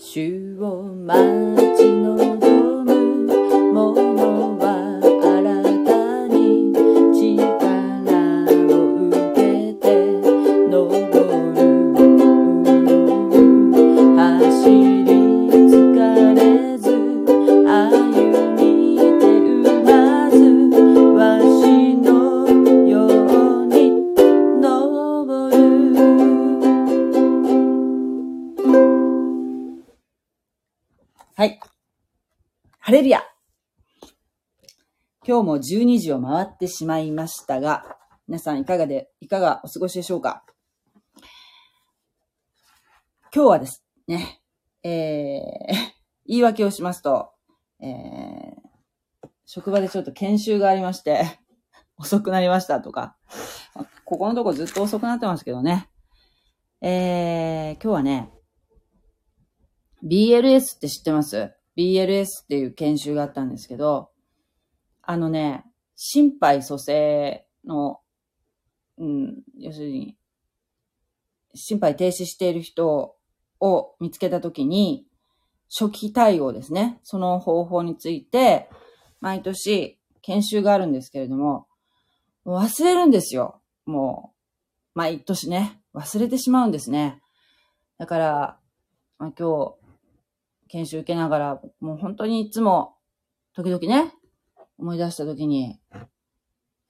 週を待ちの今日も12時を回ってしまいましたが、皆さんいかがで、いかがお過ごしでしょうか？今日はですね、えー、言い訳をしますと、えー、職場でちょっと研修がありまして、遅くなりましたとか、ここのとこずっと遅くなってますけどね。えー、今日はね、BLS って知ってます ?BLS っていう研修があったんですけど、あのね、心肺蘇生の、うん、要するに、心肺停止している人を見つけたときに、初期対応ですね。その方法について、毎年研修があるんですけれども、忘れるんですよ。もう、毎年ね、忘れてしまうんですね。だから、まあ、今日、研修受けながら、もう本当にいつも、時々ね、思い出した時に、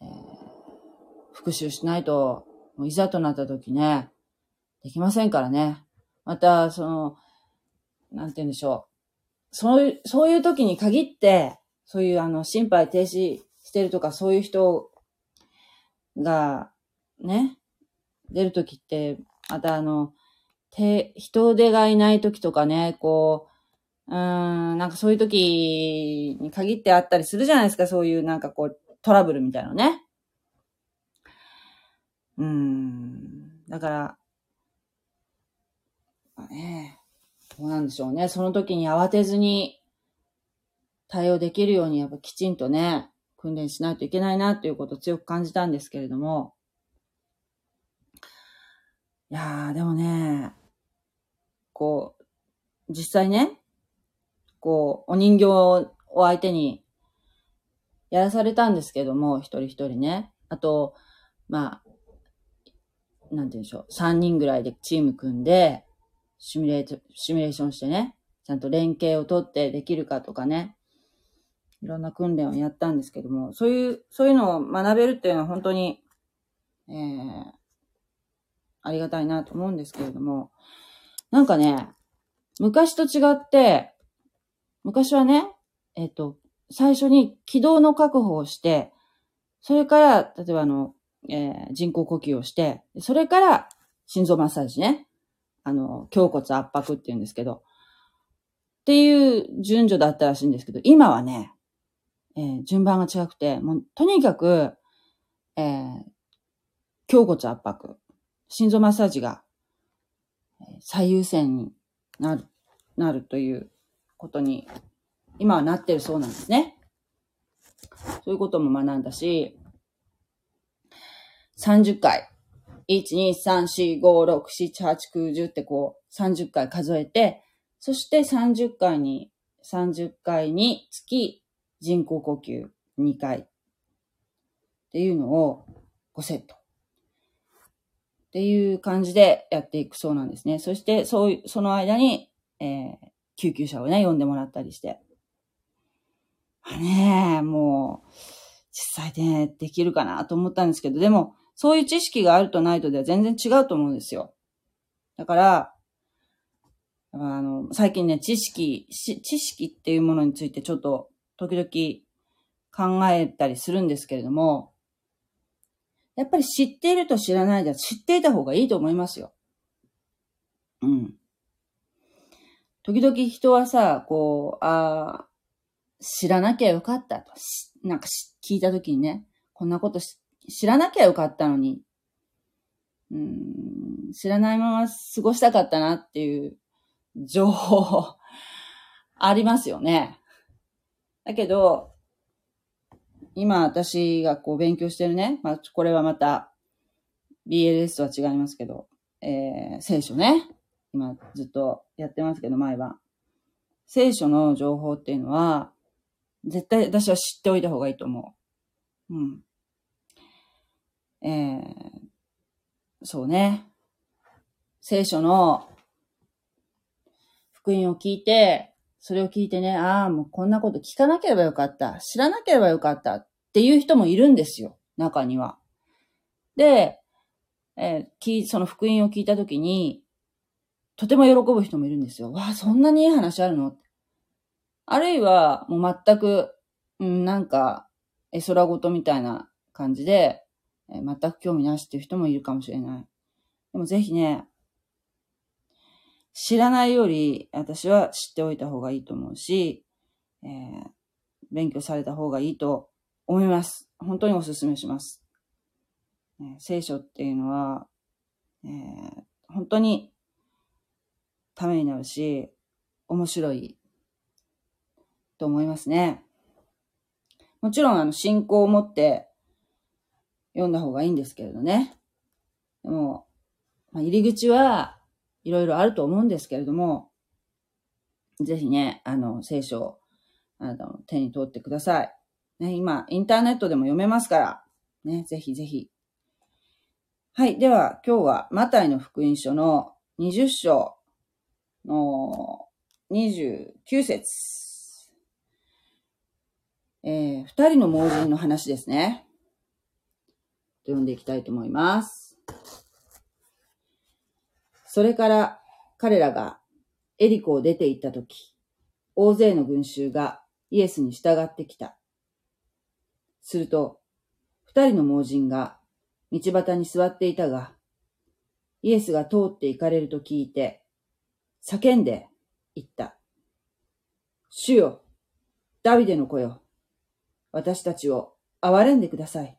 えー復習しないと、もういざとなった時ね、できませんからね。また、その、なんて言うんでしょう。そういう、そういう時に限って、そういうあの、心肺停止してるとか、そういう人が、ね、出る時って、またあの、て、人手がいない時とかね、こうう、ん、なんかそういう時に限ってあったりするじゃないですか、そういうなんかこう、トラブルみたいなのね。うん、だから、まあね、どうなんでしょうね。その時に慌てずに対応できるように、やっぱきちんとね、訓練しないといけないなということを強く感じたんですけれども。いやー、でもね、こう、実際ね、こう、お人形を相手にやらされたんですけども、一人一人ね。あと、まあ、なんて言うんでしょう、三人ぐらいでチーム組んで、シミュレート、シミュレーションしてね、ちゃんと連携を取ってできるかとかね、いろんな訓練をやったんですけども、そういう、そういうのを学べるっていうのは本当に、えー、ありがたいなと思うんですけれども、なんかね、昔と違って、昔はね、えっ、と、最初に軌道の確保をして、それから、例えばあの、えー人工呼吸をして、それから心臓マッサージね。あの、胸骨圧迫って言うんですけど、っていう順序だったらしいんですけど、今はね、えー順番が違くて、もうとにかく、えー胸骨圧迫、心臓マッサージが最優先になる、なるということに、今はなってるそうなんですね。そういうことも学んだし、30回。1、2、3、4、5、6、7、8、9、10ってこう30回数えて、そして30回に、30回につき人工呼吸2回っていうのを5セット。っていう感じでやっていくそうなんですね。そして、そういう、その間に、えー救急車をね、呼んでもらったりして。まあね、もう、実際ね、できるかなと思ったんですけど、でも、そういう知識があるとないとでは全然違うと思うんですよ。だから、あの、最近ね、知識、知識っていうものについてちょっと、時々考えたりするんですけれども、やっぱり知っていると知らないでは知っていた方がいいと思いますよ。うん。時々人はさ、こう、ああ、知らなきゃよかったと。なんかし聞いた時にね、こんなことし知らなきゃよかったのに、うん、知らないまま過ごしたかったなっていう情報ありますよね。だけど、今私がこう勉強してるね、まあ、これはまた BLS とは違いますけど、えー、聖書ね。今ずっとやってますけど、毎晩。聖書の情報っていうのは、絶対私は知っておいた方がいいと思う。うん。えー、そうね。聖書の福音を聞いて、それを聞いてね、ああ、もうこんなこと聞かなければよかった。知らなければよかったっていう人もいるんですよ。中には。で、えー、その福音を聞いたときに、とても喜ぶ人もいるんですよ。わあ、そんなにいい話あるの？あるいは、もう全く、うん、なんか、絵空事みたいな感じで、えー、全く興味なしっていう人もいるかもしれない。でもぜひね、知らないより、私は知っておいた方がいいと思うし、えー、勉強された方がいいと思います。本当にお勧めします。えー、聖書っていうのは、えー、本当にためになるし、面白いと思いますね。もちろん、あの、信仰を持って読んだ方がいいんですけれどね。でも、まあ、入り口はいろいろあると思うんですけれども、ぜひね、あの、聖書、あの、手に取ってください。ね、今、インターネットでも読めますから、ね、ぜひぜひ。はい。では、今日は、マタイの福音書の20章の29節。えー、二人の盲人の話ですね。読んでいきたいと思います。それから彼らがエリコを出て行ったとき、大勢の群衆がイエスに従ってきた。すると、二人の盲人が道端に座っていたが、イエスが通って行かれると聞いて、叫んで言った。主よ、ダビデの子よ、私たちを憐れんでください。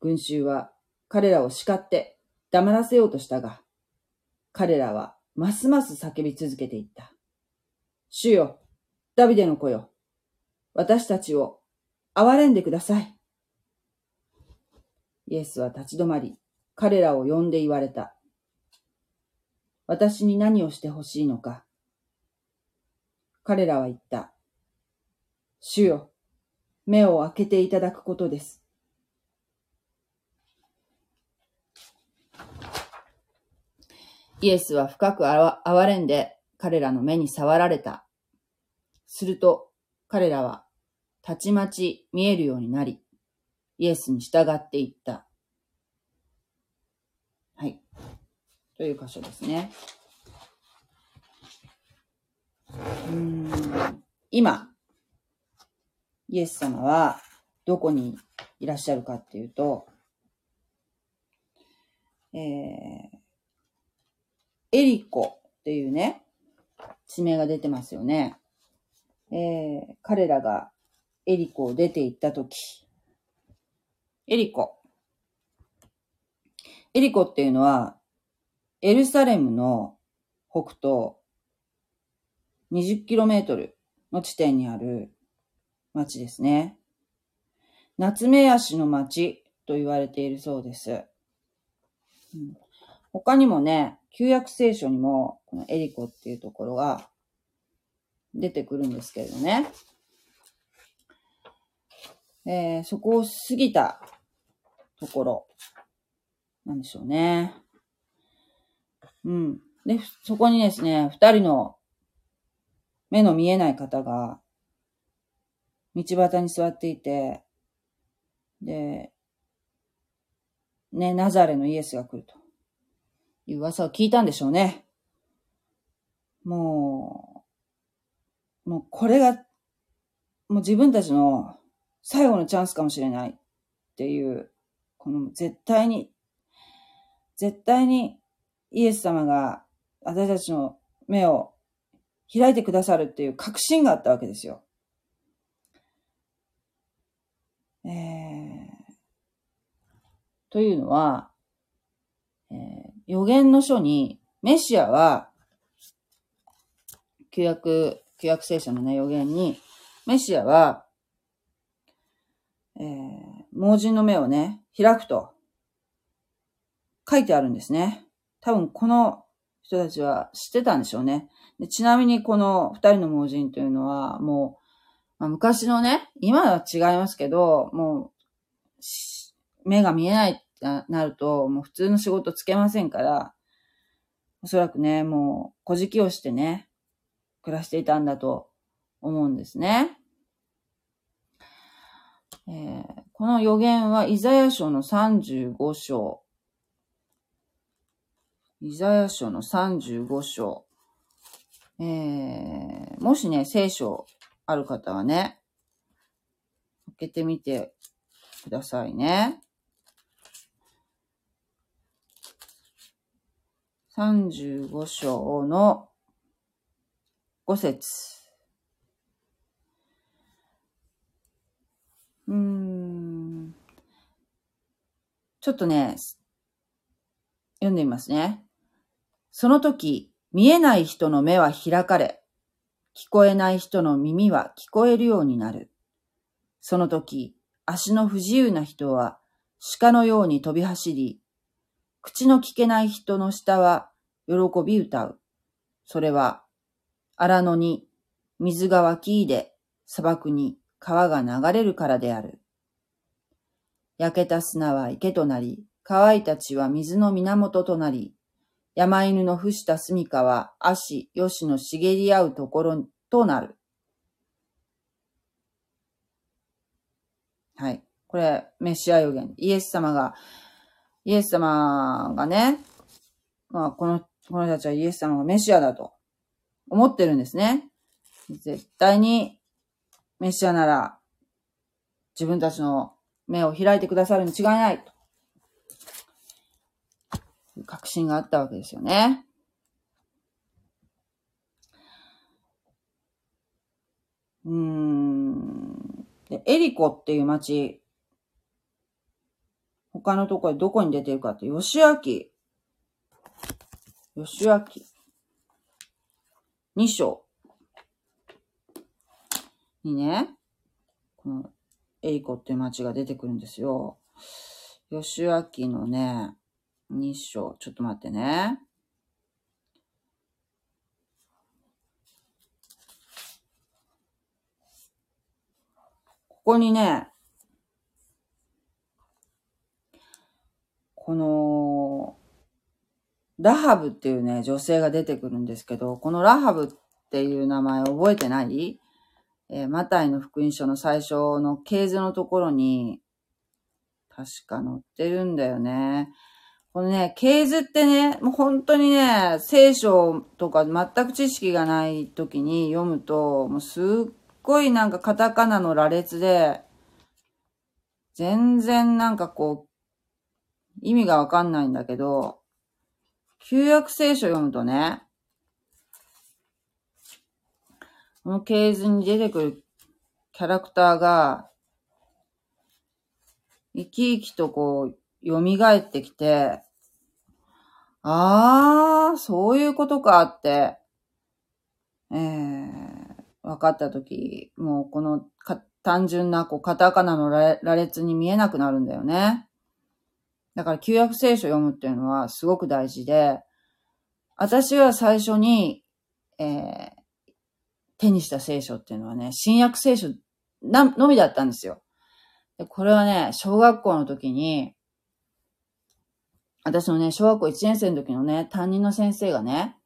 群衆は彼らを叱って黙らせようとしたが、彼らはますます叫び続けていった。主よ、ダビデの子よ、私たちを憐れんでください。イエスは立ち止まり、彼らを呼んで言われた。私に何をしてほしいのか。彼らは言った。主よ、目を開けていただくことです。イエスは深く哀れんで彼らの目に触られた。すると彼らはたちまち見えるようになり、イエスに従っていった。はい。という箇所ですね。うん今、イエス様はどこにいらっしゃるかっていうと、えー、エリコっていうね、地名が出てますよね。えー、彼らがエリコを出て行ったとき、エリコ。エリコっていうのは、エルサレムの北東 20km の地点にある町ですね。夏目足の町と言われているそうです。他にもね、旧約聖書にも、このエリコっていうところが出てくるんですけれどね。えー、そこを過ぎたところなんでしょうね。うん。で、そこにですね、二人の目の見えない方が、道端に座っていて、で、ね、ナザレのイエスが来るという噂を聞いたんでしょうね。もう、もうこれが、もう自分たちの最後のチャンスかもしれないっていう、この絶対に、絶対にイエス様が私たちの目を開いてくださるっていう確信があったわけですよ。えー、というのは、えー、予言の書にメシアは、旧約、旧約聖書のね、予言に、メシアは、えー、盲人の目をね、開くと書いてあるんですね。多分この人たちは知ってたんでしょうね。でちなみにこの二人の盲人というのは、もう、まあ、昔のね、今は違いますけど、もう、目が見えないってなると、もう普通の仕事つけませんから、おそらくね、もう、小じをしてね、暮らしていたんだと思うんですね。えー、この予言はイザヤ書の35章。イザヤ書の35章。えー、もしね、聖書ある方はね、開けてみてくださいね。35章の5節うん。ちょっとね、読んでみますね。その時、見えない人の目は開かれ、聞こえない人の耳は聞こえるようになる。その時、足の不自由な人は鹿のように飛び走り、口の聞けない人の舌は喜び歌う。それは、荒野に水が湧き入れ、砂漠に川が流れるからである。焼けた砂は池となり、乾いた地は水の源となり、山犬の伏した住処は足、吉の茂り合うところとなる。はい。これ、メシア予言。イエス様がイエス様がね、まあ、この、この人たちはイエス様がメシアだと思ってるんですね。絶対にメシアなら自分たちの目を開いてくださるに違いないと。確信があったわけですよね。うん。で、エリコっていう町、他のところでどこに出てるかって、吉明。吉明。二章。にね、この、エリコっていう町が出てくるんですよ。吉明のね、二章。ちょっと待ってね。ここにね、この、ラハブっていうね、女性が出てくるんですけど、このラハブっていう名前覚えてない？えー、マタイの福音書の最初の経図のところに、確か載ってるんだよね。このね、経図ってね、もう本当にね、聖書とか全く知識がない時に読むと、もうすっごいなんかカタカナの羅列で、全然なんかこう、意味がわかんないんだけど、旧約聖書読むとね、この系図に出てくるキャラクターが、生き生きとこう、蘇ってきて、あー、そういうことかって、えー、分かったとき、もうこの単純なこうカタカナの羅列に見えなくなるんだよね。だから旧約聖書読むっていうのはすごく大事で、私は最初に、えー、手にした聖書っていうのはね、新約聖書、のみだったんですよ。でこれはね、小学校の時に、私のね、小学校1年生の時のね、担任の先生がね、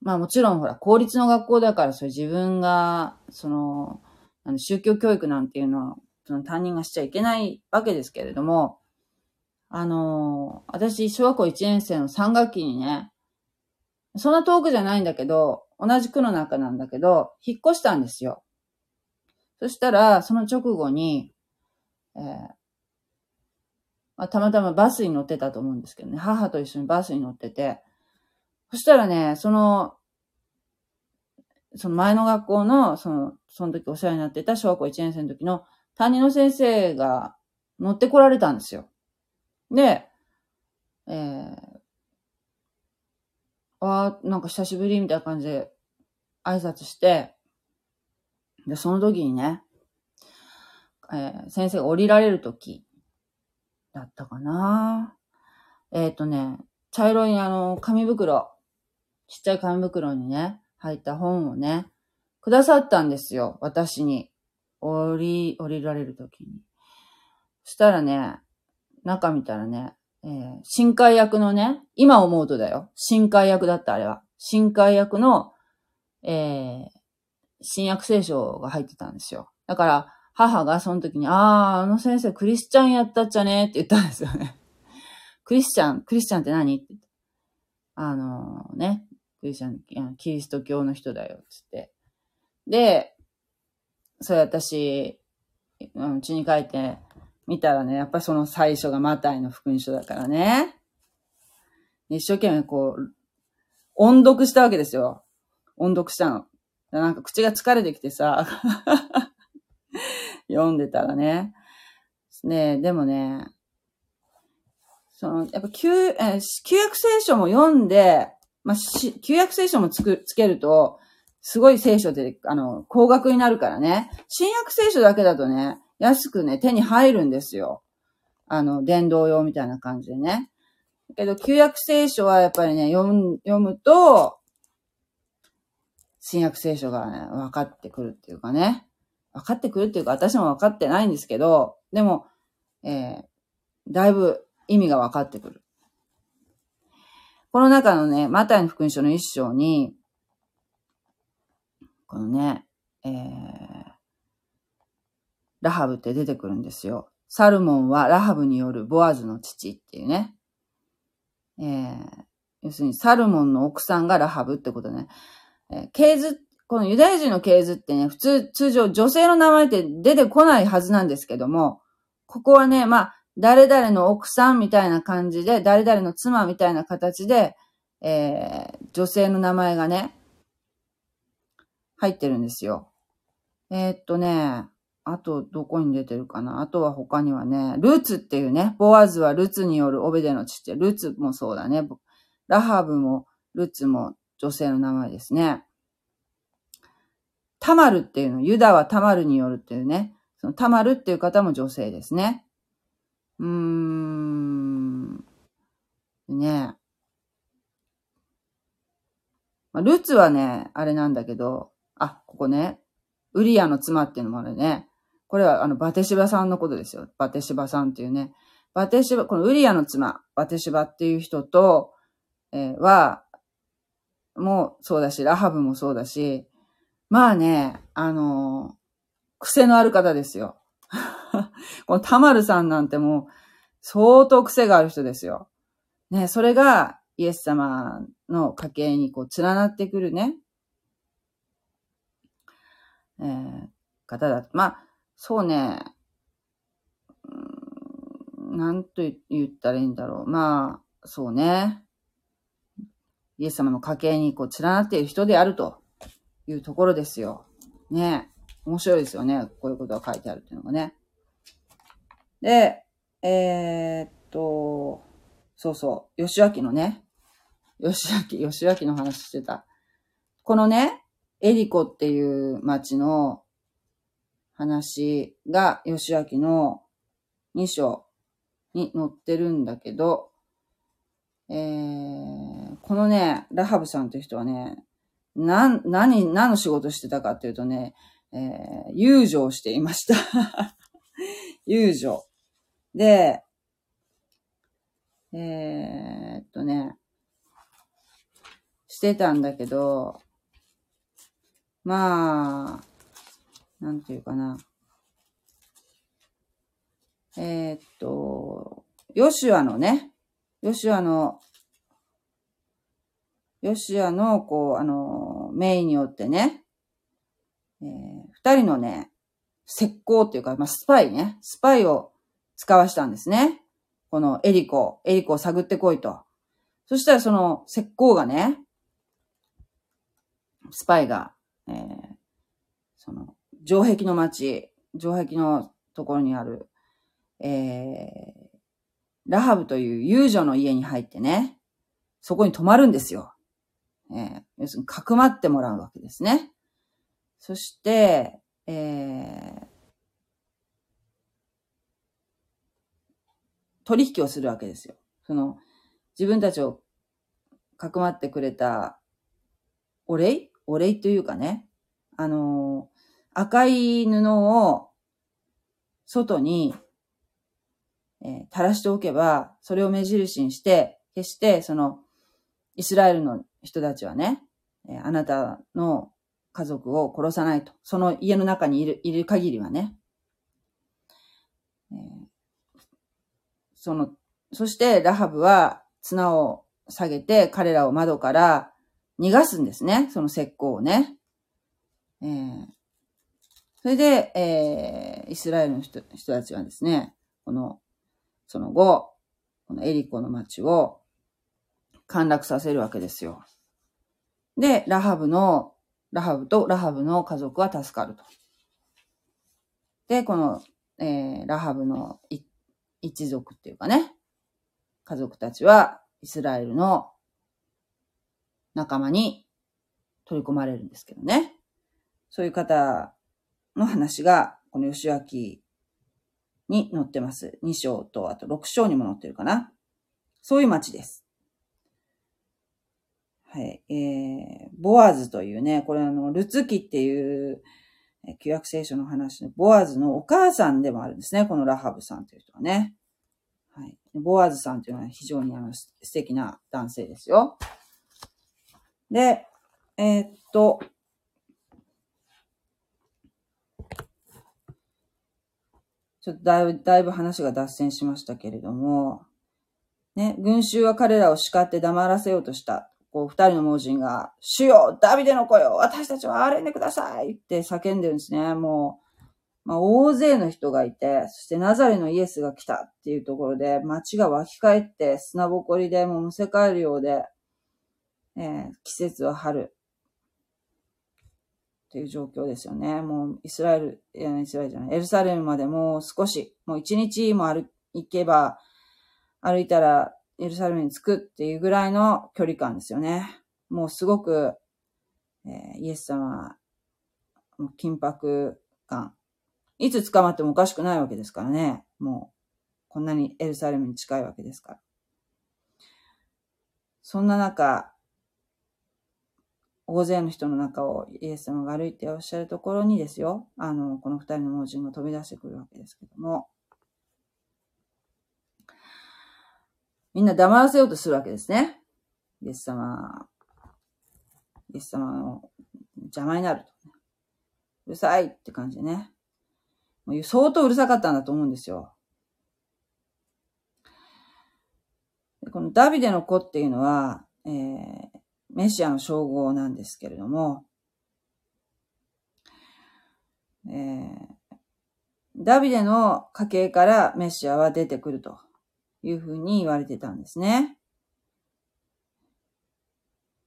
まあもちろんほら、公立の学校だからそれ自分が、その、あの宗教教育なんていうのは、その担任がしちゃいけないわけですけれども、あのー、私、小学校1年生の3学期にね、そんな遠くじゃないんだけど、同じ区の中なんだけど、引っ越したんですよ。そしたら、その直後に、えーまあ、たまたまバスに乗ってたと思うんですけどね、母と一緒にバスに乗ってて、そしたらね、その、その前の学校の、その、その時お世話になってた小学校1年生の時の担任の先生が乗ってこられたんですよ。で、えー、ああなんか久しぶりみたいな感じで挨拶して、で、その時にね、えー、先生が降りられる時。だったかな。えっ、ー、とね、茶色いあの、紙袋、ちっちゃい紙袋にね、入った本をね、くださったんですよ、私に。降り、降りられるときに。そしたらね、中見たらね、えー、新海役のね、今思うとだよ。新海役だったあれは。新海役の、えー、新約聖書が入ってたんですよ。だから、母がその時に、ああ、あの先生クリスチャンやったっちゃねって言ったんですよね。クリスチャン、クリスチャンって何？ってあのー、ね、クリスチャン、キリスト教の人だよ、つって。で、それ私、うちに帰って見たらね、やっぱりその最初がマタイの福音書だからね。一生懸命こう、音読したわけですよ。音読したの。なんか口が疲れてきてさ、読んでたらね。ねでもね、その、やっぱ旧、え旧約聖書も読んで、まあ、旧約聖書もつく、つけると、すごい聖書で、あの、高額になるからね。新約聖書だけだとね、安くね、手に入るんですよ。あの、伝道用みたいな感じでね。だけど、旧約聖書はやっぱりね、読む、読むと、新約聖書がね、分かってくるっていうかね。分かってくるっていうか、私も分かってないんですけど、でも、えー、だいぶ意味が分かってくる。この中のね、マタイの福音書の一章に、このね、えー、ラハブって出てくるんですよ。サルモンはラハブによるボアズの父っていうね。えー、要するにサルモンの奥さんがラハブってことね。えー、系図、このユダヤ人の系図ってね、普通、通常女性の名前って出てこないはずなんですけども、ここはね、まあ、誰々の奥さんみたいな感じで、誰々の妻みたいな形で、えー、女性の名前がね、入ってるんですよ。えー、っとね、あと、どこに出てるかな？あとは他にはね、ルーツっていうね、ボアズはルーツによるオベデの父、ルーツもそうだね。ラハブもルーツも女性の名前ですね。タマルっていうの、ユダはタマルによるっていうね、そのタマルっていう方も女性ですね。うーん。ねまあ、ルツはね、あれなんだけど、あ、ここね、ウリアの妻っていうのもあるね。これはあの、バテシバさんのことですよ。バテシバさんっていうね。バテシバ、このウリアの妻、バテシバっていう人と、えー、は、もうそうだし、ラハブもそうだし、まあね、あの、癖のある方ですよ。このタマルさんなんてもう、相当癖がある人ですよ。ね、それがイエス様の家系にこう連なってくるね、えー、方だ。まあ、そうね、うん、なんと言ったらいいんだろう。まあ、そうね。イエス様の家系にこう連なっている人であるというところですよ。ね面白いですよね。こういうことが書いてあるっていうのがね。で、えー、っと、そうそう、吉明のね、吉明、吉明の話してた。このね、エリコっていう町の話が吉明の2章に載ってるんだけど、えー、このね、ラハブさんという人はね、な、何、何の仕事してたかっていうとね、えー、遊女をしていました。遊女。で、えー、っとね、してたんだけど、まあ、なんていうかな。えー、っと、ヨシュアのね、ヨシュアの、ヨシアの、こう、あの、メインによってね、えー、二人のね、石膏っていうか、まあ、スパイね、スパイを使わしたんですね。このエリコ、エリコを探ってこいと。そしたらその石膏がね、スパイが、えー、その、城壁の町、城壁のところにある、えー、ラハブという遊女の家に入ってね、そこに泊まるんですよ。えー、要するに、かくまってもらうわけですね。そして、えー、取引をするわけですよ。その、自分たちをかくまってくれたお礼？お礼というかね、あの、赤い布を外に、えー、垂らしておけば、それを目印にして、決してその、イスラエルの人たちはね、え、あなたの家族を殺さないと。その家の中にいる、いる限りはね。えー、その、そしてラハブは綱を下げて彼らを窓から逃がすんですね。その石膏をね。えー、それで、えー、イスラエルの人人たちはですね、この、その後、このエリコの町を陥落させるわけですよ。で、ラハブの、ラハブとラハブの家族は助かると。で、この、えー、ラハブの一族っていうかね、家族たちはイスラエルの仲間に取り込まれるんですけどね。そういう方の話が、この吉脇に載ってます。2章と、あと6章にも載ってるかな。そういう町です。はい。えー、ボアズというね、これあの、ルツキっていう、旧約聖書の話のボアズのお母さんでもあるんですね。このラハブさんという人はね。はい。ボアズさんというのは非常にあの素敵な男性ですよ。で、えー、っと、ちょっとだいぶ、だいぶ話が脱線しましたけれども、ね、群衆は彼らを叱って黙らせようとした。こう、二人の盲人が、主よダビデの子よ私たちは憐れんでくださいって叫んでるんですね。もう、まあ、大勢の人がいて、そしてナザレのイエスが来たっていうところで、街が湧き返って砂ぼこりでもうむせ返るようで、えー、季節は春。という状況ですよね。もうイスラエル、いやイスラエルじゃない、エルサレムまでもう少し、もう一日も歩、行けば、歩いたらエルサレムに着くっていうぐらいの距離感ですよね。もうすごく、えー、イエス様、緊迫感。いつ捕まってもおかしくないわけですからね。もう、こんなにエルサレムに近いわけですから。そんな中、大勢の人の中をイエス様が歩いておっしゃるところにですよ、あの、この二人の盲人が飛び出してくるわけですけども、みんな黙らせようとするわけですね。イエス様、イエス様の邪魔になると。うるさいって感じでね。もう相当うるさかったんだと思うんですよ。このダビデの子っていうのは、えー、メシアの称号なんですけれども、えー、ダビデの家系からメシアは出てくるというふうに言われてたんですね。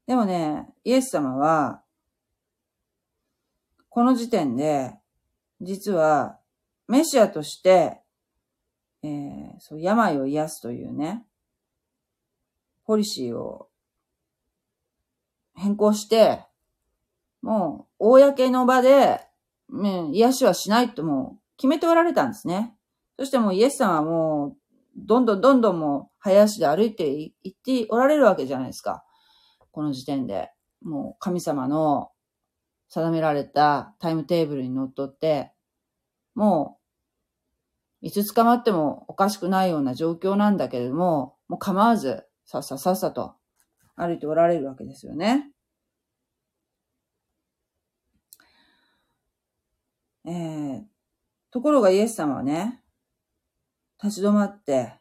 でもね、イエス様は、この時点で、実は、メシアとして、えー、そう病を癒すというね、ポリシーを変更して、もう、公の場で、ね、癒しはしないともう決めておられたんですね。そしてもうイエス様はもう、どんどんどんどんもう、林で歩いていっておられるわけじゃないですか。この時点で。もう、神様の定められたタイムテーブルにのっとって、もう、いつ捕まってもおかしくないような状況なんだけれども、もう構わず、さっささっさと歩いておられるわけですよね。えー、ところがイエス様はね、立ち止まって、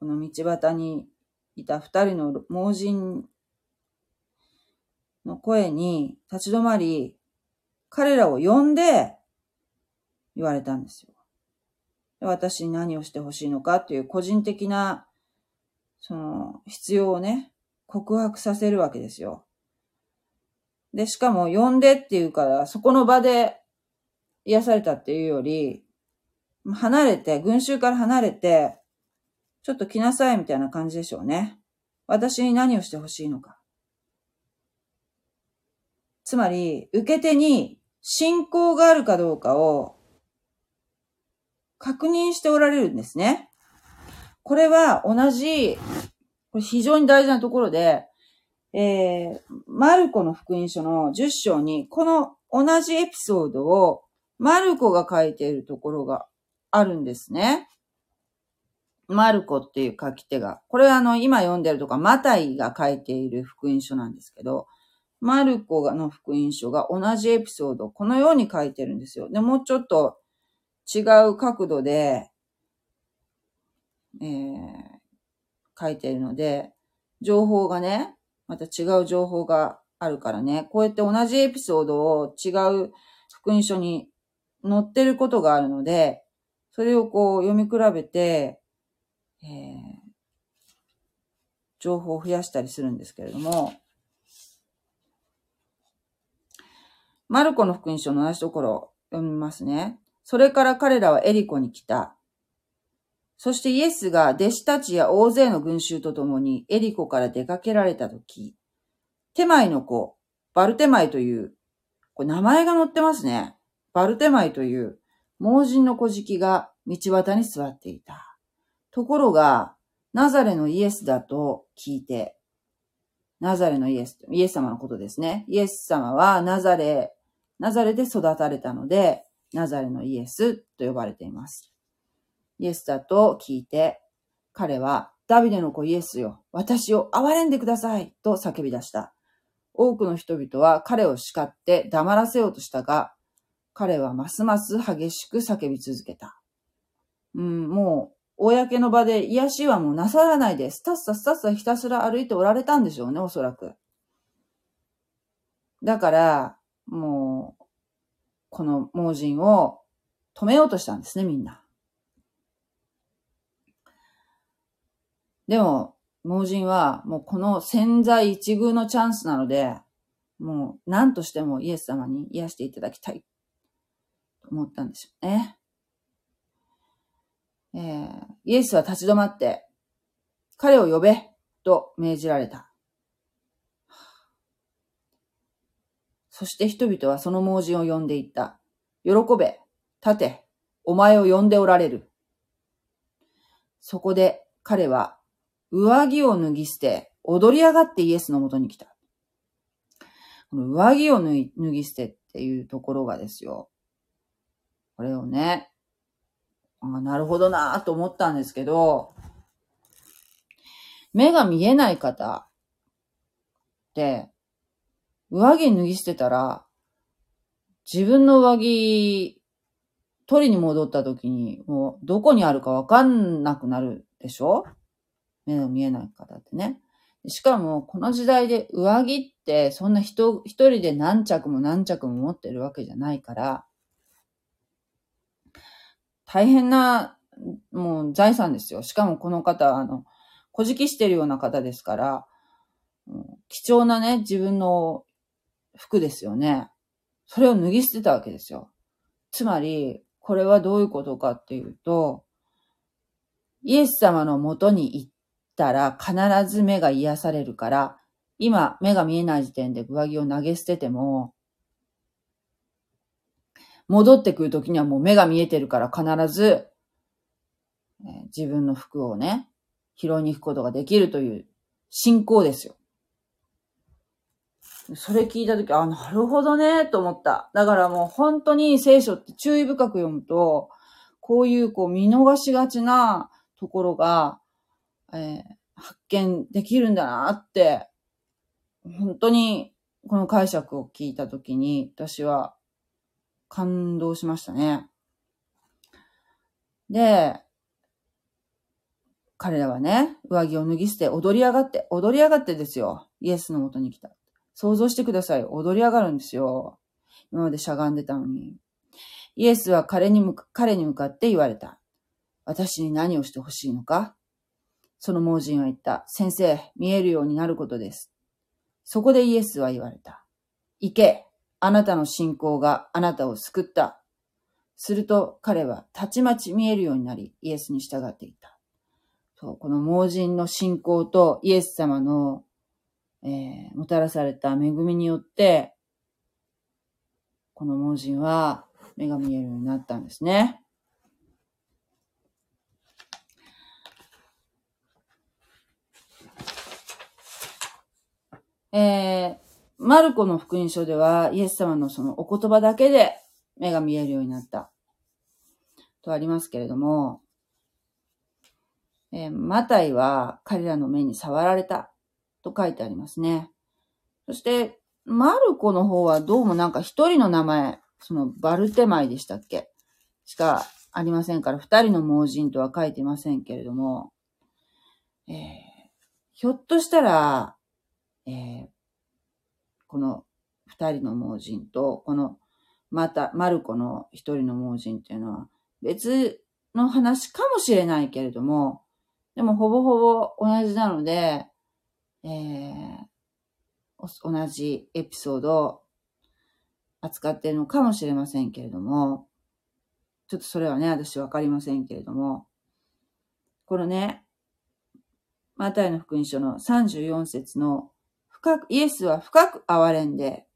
この道端にいた二人の盲人の声に立ち止まり、彼らを呼んで言われたんですよ。私に何をしてほしいのかっていう個人的な、その、必要をね、告白させるわけですよ。で、しかも呼んでっていうから、そこの場で癒されたっていうより、離れて、群衆から離れて、ちょっと来なさいみたいな感じでしょうね。私に何をしてほしいのか。つまり、受け手に信仰があるかどうかを確認しておられるんですね。これは同じこれ非常に大事なところで、えー、マルコの福音書の10章に、この同じエピソードをマルコが書いているところがあるんですね。マルコっていう書き手が。これはあの、今読んでるとか、マタイが書いている福音書なんですけど、マルコの福音書が同じエピソードをこのように書いてるんですよ。で、もうちょっと違う角度で、えー、書いてるので、情報がね、また違う情報があるからね、こうやって同じエピソードを違う福音書に載ってることがあるので、それをこう読み比べて、えー、情報を増やしたりするんですけれども、マルコの福音書の同じところを読みますね。それから彼らはエリコに来た。そしてイエスが弟子たちや大勢の群衆と共にエリコから出かけられたとき、テマイの子、バルテマイという、これ名前が載ってますね。バルテマイという盲人の小敷が道端に座っていた。ところが、ナザレのイエスだと聞いて、ナザレのイエス、イエス様のことですね。イエス様はナザレナザレで育たれたので、ナザレのイエスと呼ばれています。イエスだと聞いて、彼は、ダビデの子イエスよ、私を憐れんでくださいと叫び出した。多くの人々は彼を叱って黙らせようとしたが、彼はますます激しく叫び続けた。うん、もう、公の場で癒しはもうなさらないで、スタッサスタッサひたすら歩いておられたんでしょうね、おそらく。だから、もう、この盲人を止めようとしたんですね、みんな。でも、盲人はもうこの潜在一遇のチャンスなので、もう何としてもイエス様に癒していただきたい思ったんでしょうね。えー、イエスは立ち止まって、彼を呼べと命じられた。そして人々はその盲人を呼んでいった。喜べ、立て、お前を呼んでおられる。そこで彼は上着を脱ぎ捨て、踊り上がってイエスのもとに来た。この上着を脱ぎ捨てっていうところがですよ。これをね、あなるほどなと思ったんですけど、目が見えない方って、上着脱ぎ捨てたら、自分の上着、取りに戻った時に、もうどこにあるかわかんなくなるでしょ？目の見えない方ってね。しかも、この時代で上着ってそんな人、一人で何着も何着も持ってるわけじゃないから、大変な、もう財産ですよ。しかもこの方、あの、小敷してるような方ですから、貴重なね、自分の服ですよね。それを脱ぎ捨てたわけですよ。つまり、これはどういうことかっていうと、イエス様の元に行ったら必ず目が癒されるから、今目が見えない時点で上着を投げ捨てても、戻ってくるときにはもう目が見えてるから必ず、え自分の服をね、拾いに行くことができるという信仰ですよ。それ聞いたとき、あ、なるほどね、と思った。だからもう本当に聖書って注意深く読むと、こういうこう見逃しがちなところが、えー、発見できるんだなって、本当にこの解釈を聞いたときに、私は感動しましたね。で、彼らはね、上着を脱ぎ捨て踊り上がって、踊り上がってですよ。イエスのもとに来た。想像してください。踊り上がるんですよ。今までしゃがんでたのに。イエスは彼に向か彼に向かって言われた。私に何をしてほしいのかその盲人は言った。先生、見えるようになることです。そこでイエスは言われた。行けあなたの信仰があなたを救った。すると彼はたちまち見えるようになり、イエスに従っていた。そう、この盲人の信仰とイエス様のえー、もたらされた恵みによって、この盲人は目が見えるようになったんですね。えー、マルコの福音書では、イエス様のそのお言葉だけで目が見えるようになった。とありますけれども、えー、マタイは彼らの目に触られたと書いてありますね。そして、マルコの方はどうもなんか一人の名前、そのバルテマイでしたっけ？しかありませんから、二人の盲人とは書いてませんけれども、えー、ひょっとしたら、えー、この二人の盲人と、このまた、マルコの一人の盲人っていうのは別の話かもしれないけれども、でもほぼほぼ同じなので、えー、同じエピソードを扱っているのかもしれませんけれども、ちょっとそれはね、私わかりませんけれども、このね、マタイの福音書の34節の深く、イエスは深く憐れんで、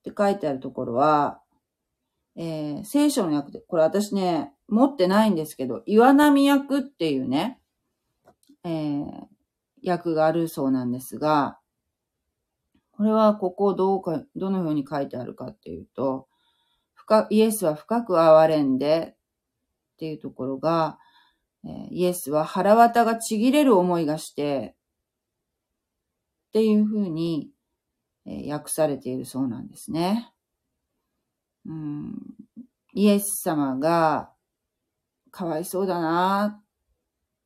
って書いてあるところは、えー、聖書の訳で、これ私ね、持ってないんですけど、岩波役っていうね、えー、訳があるそうなんですが、これはここどうか、どのように書いてあるかっていうと、深イエスは深く憐れんでっていうところが、えー、イエスは腹渡がちぎれる思いがして、っていうふうに、え、訳されているそうなんですね。うん、イエス様がかわいそうだな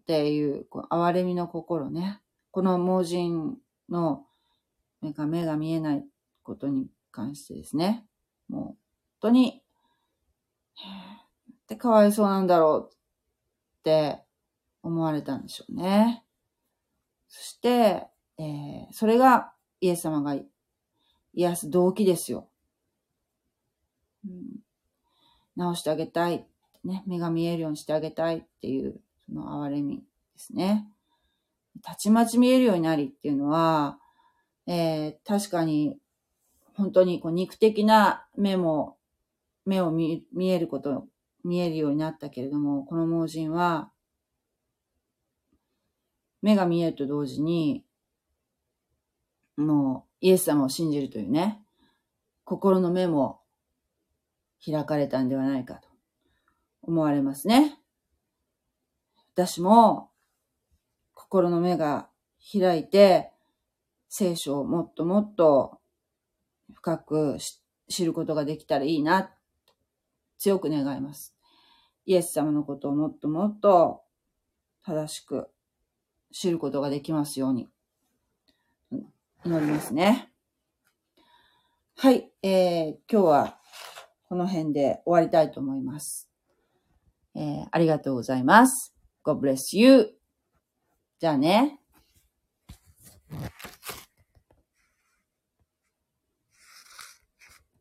っていう、こう憐れみの心ね。この盲人の目が目が見えないことに関してですね。もう本当に、ってかわいそうなんだろうって思われたんでしょうね。そして、えー、それがイエス様が癒す動機ですよ。うん、直してあげたい。ね、目が見えるようにしてあげたいっていう、その憐れみですね。たちまち見えるようになりっていうのは、えー、確かに、本当にこう肉的な目も、目を見見えること、見えるようになったけれども、この盲人は、目が見えると同時に、もうイエス様を信じるというね、心の目も開かれたんではないかと思われますね。私も心の目が開いて聖書をもっともっと深く知ることができたらいいな、強く願います。イエス様のことをもっともっと正しく知ることができますように。思いますね。はい、えー、今日はこの辺で終わりたいと思います。えー、ありがとうございます。God bless you. じゃあね。